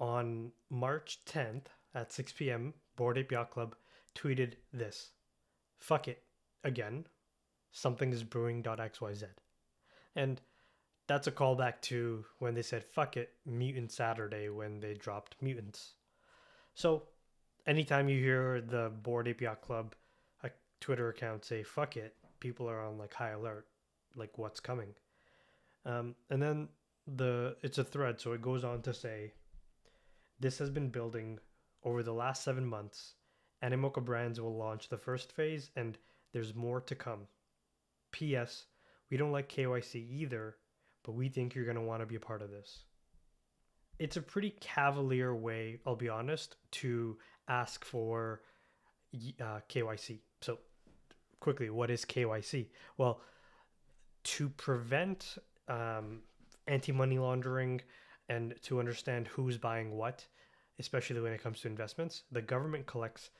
On March 10th at 6 p.m., Bored Ape Yacht Club tweeted this Fuck it. Again. Something is brewing.xyz. And that's a callback to when they said fuck it, Mutant Saturday when they dropped Mutants. So anytime you hear the Bored Ape Yacht Club a Twitter account say fuck it, people are on like high alert, like what's coming. Um, and then the it's a thread, so it goes on to say this has been building over the last seven months. Animoca Brands will launch the first phase, and there's more to come. P.S. We don't like KYC either, but we think you're going to want to be a part of this. It's a pretty cavalier way, I'll be honest, to ask for uh, KYC. So, quickly, what is KYC? Well, to prevent um, anti money laundering and to understand who's buying what, especially when it comes to investments, the government collects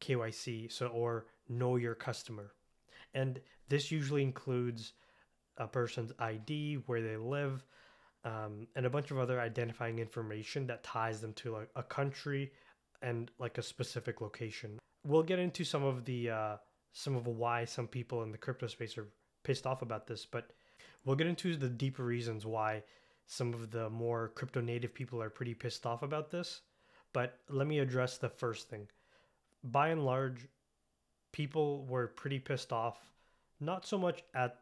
KYC, so or know your customer. And this usually includes a person's ID, where they live, um, and a bunch of other identifying information that ties them to like a country and like a specific location. We'll get into some of the uh, some of why some people in the crypto space are pissed off about this, but we'll get into the deeper reasons why some of the more crypto native people are pretty pissed off about this. But let me address the first thing. By and large, people were pretty pissed off, not so much at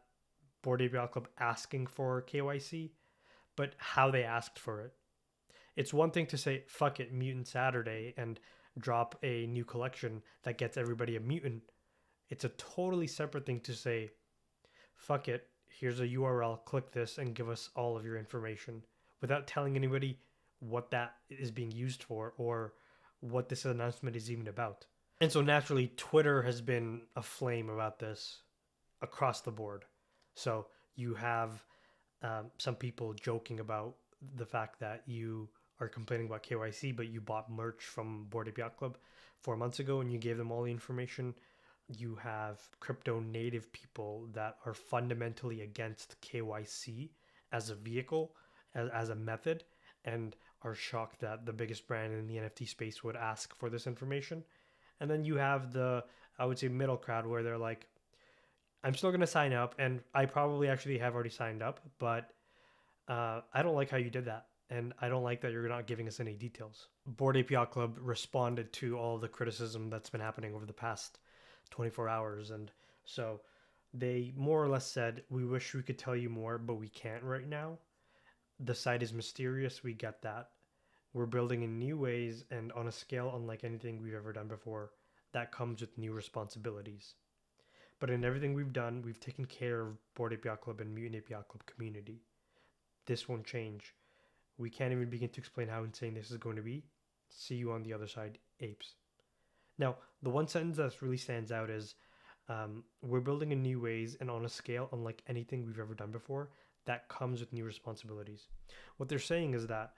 Bored Ape Club asking for KYC, but how they asked for it. It's one thing to say, fuck it, Mutant Saturday, and drop a new collection that gets everybody a mutant. It's a totally separate thing to say, fuck it, here's a URL, click this, and give us all of your information without telling anybody what that is being used for or what this announcement is even about. And so naturally, Twitter has been aflame about this across the board. So you have um, some people joking about the fact that you are complaining about KYC, but you bought merch from Bored Ape Yacht Club four months ago and you gave them all the information. You have crypto native people that are fundamentally against KYC as a vehicle, as, as a method, and are shocked that the biggest brand in the NFT space would ask for this information. And then you have the, I would say, middle crowd where they're like, I'm still going to sign up. And I probably actually have already signed up, but uh, I don't like how you did that. And I don't like that you're not giving us any details. Board API Club responded to all the criticism that's been happening over the past 24 hours. And so they more or less said, We wish we could tell you more, but we can't right now. The site is mysterious. We get that. We're building in new ways and on a scale unlike anything we've ever done before. That comes with new responsibilities. But in everything we've done, we've taken care of Bored Yacht Club and Mutant Yacht Club community. This won't change. We can't even begin to explain how insane this is going to be. See you on the other side, apes. Now, the one sentence that really stands out is um, we're building in new ways and on a scale unlike anything we've ever done before that comes with new responsibilities. What they're saying is that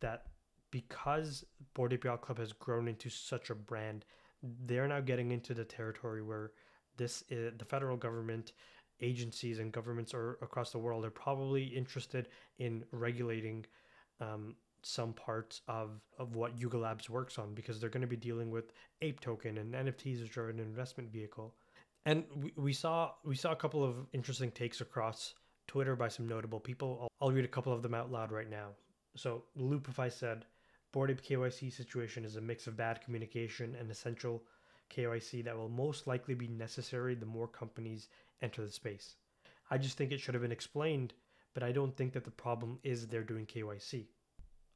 that because Bored Ape Club has grown into such a brand, they're now getting into the territory where this is, the federal government agencies and governments are across the world are probably interested in regulating um, some parts of, of what Yuga Labs works on because they're going to be dealing with Ape Token and NFTs, which are an investment vehicle. And we, we saw we saw a couple of interesting takes across Twitter by some notable people. I'll, I'll read a couple of them out loud right now. So Loopify said, Bored Ape KYC situation is a mix of bad communication and essential KYC that will most likely be necessary the more companies enter the space. I just think it should have been explained, but I don't think that the problem is they're doing KYC.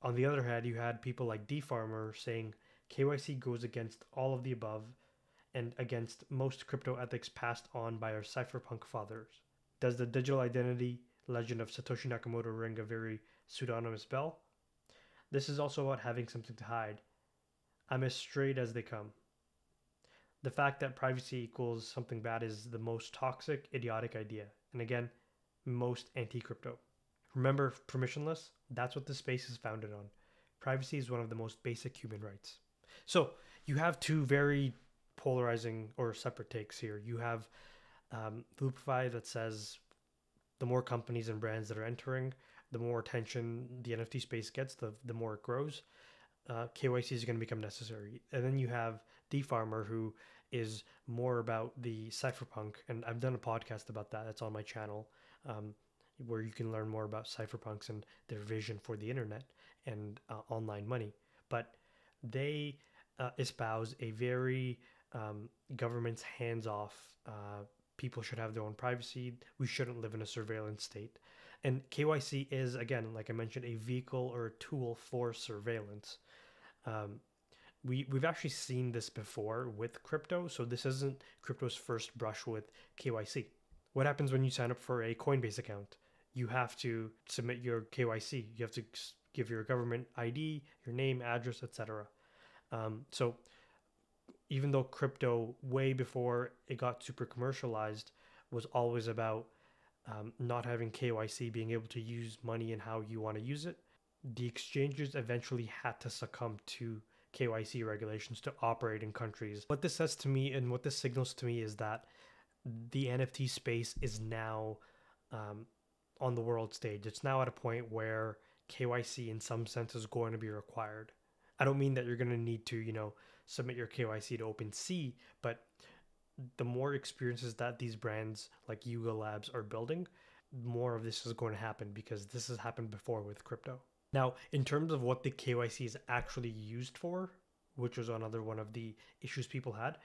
On the other hand, you had people like DeFarmer saying KYC goes against all of the above and against most crypto ethics passed on by our cypherpunk fathers. Does the digital identity legend of Satoshi Nakamoto ring a very pseudonymous bell? This is also about having something to hide. I'm as straight as they come the fact that privacy equals something bad is the most toxic, idiotic idea. And again, most anti crypto. Remember, permissionless? That's what the space is founded on. Privacy is one of the most basic human rights. So you have two very polarizing or separate takes here. You have um, Loopify that says the more companies and brands that are entering, the more attention the NFT space gets, the the more it grows. Uh, KYC is going to become necessary, and then you have DeFarmer, who is more about the cypherpunk, and I've done a podcast about that. That's on my channel, um, where you can learn more about cypherpunks and their vision for the internet and uh, online money. But they uh, espouse a very um, government's hands off. Uh, people should have their own privacy. We shouldn't live in a surveillance state. And KYC is, again, like I mentioned, a vehicle or a tool for surveillance. Um, we we've actually seen this before with crypto, so this isn't crypto's first brush with KYC. What happens when you sign up for a Coinbase account? You have to submit your KYC. You have to give your government ID, your name, address, etc. Um, so even though crypto, way before it got super commercialized, was always about um, not having KYC, being able to use money and how you want to use it, the exchanges eventually had to succumb to KYC regulations to operate in countries. What this says to me and what this signals to me is that the NFT space is now um, on the world stage. It's now at a point where KYC, in some sense, is going to be required. I don't mean that you're going to need to, you know, submit your KYC to OpenSea, but the more experiences that these brands like Yuga Labs are building, more of this is going to happen because this has happened before with crypto. Now, in terms of what the KYC is actually used for, which was another one of the issues people had,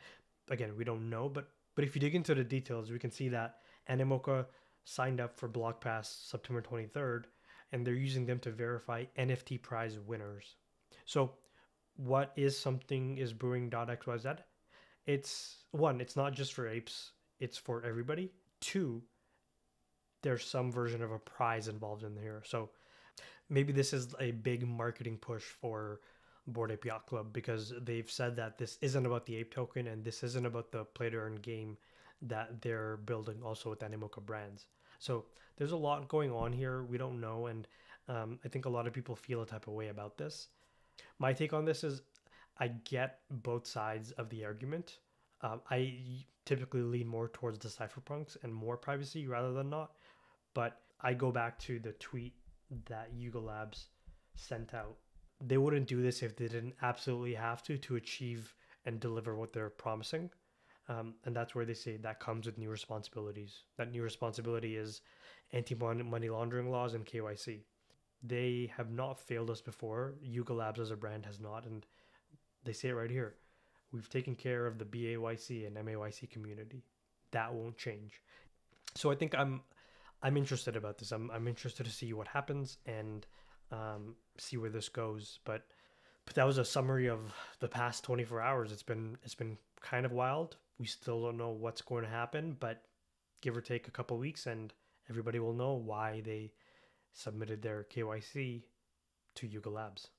again, we don't know, but but if you dig into the details, we can see that Animoca signed up for BlockPass September 23rd, and they're using them to verify NFT prize winners. So, what is something is brewing.xyz? It's one, it's not just for apes, it's for everybody. Two, there's some version of a prize involved in here. So, maybe this is a big marketing push for Bored Ape Yacht Club because they've said that this isn't about the ape token and this isn't about the play to earn game that they're building also with Animoca brands. So there's a lot going on here. We don't know, and um, I think a lot of people feel a type of way about this. My take on this is I get both sides of the argument. Um, I typically lean more towards the cypherpunks and more privacy rather than not, but I go back to the tweet that Yuga Labs sent out. They wouldn't do this if they didn't absolutely have to to achieve and deliver what they're promising. Um, and that's where they say that comes with new responsibilities. That new responsibility is anti money laundering laws and KYC. They have not failed us before. Yuga Labs as a brand has not. And they say it right here. We've taken care of the BAYC and MAYC community. That won't change. So I think I'm I'm interested about this. I'm I'm interested to see what happens and um, see where this goes. But but that was a summary of the past 24 hours. It's been it's been kind of wild. We still don't know what's going to happen, but give or take a couple weeks, and everybody will know why they submitted their KYC to Yuga Labs.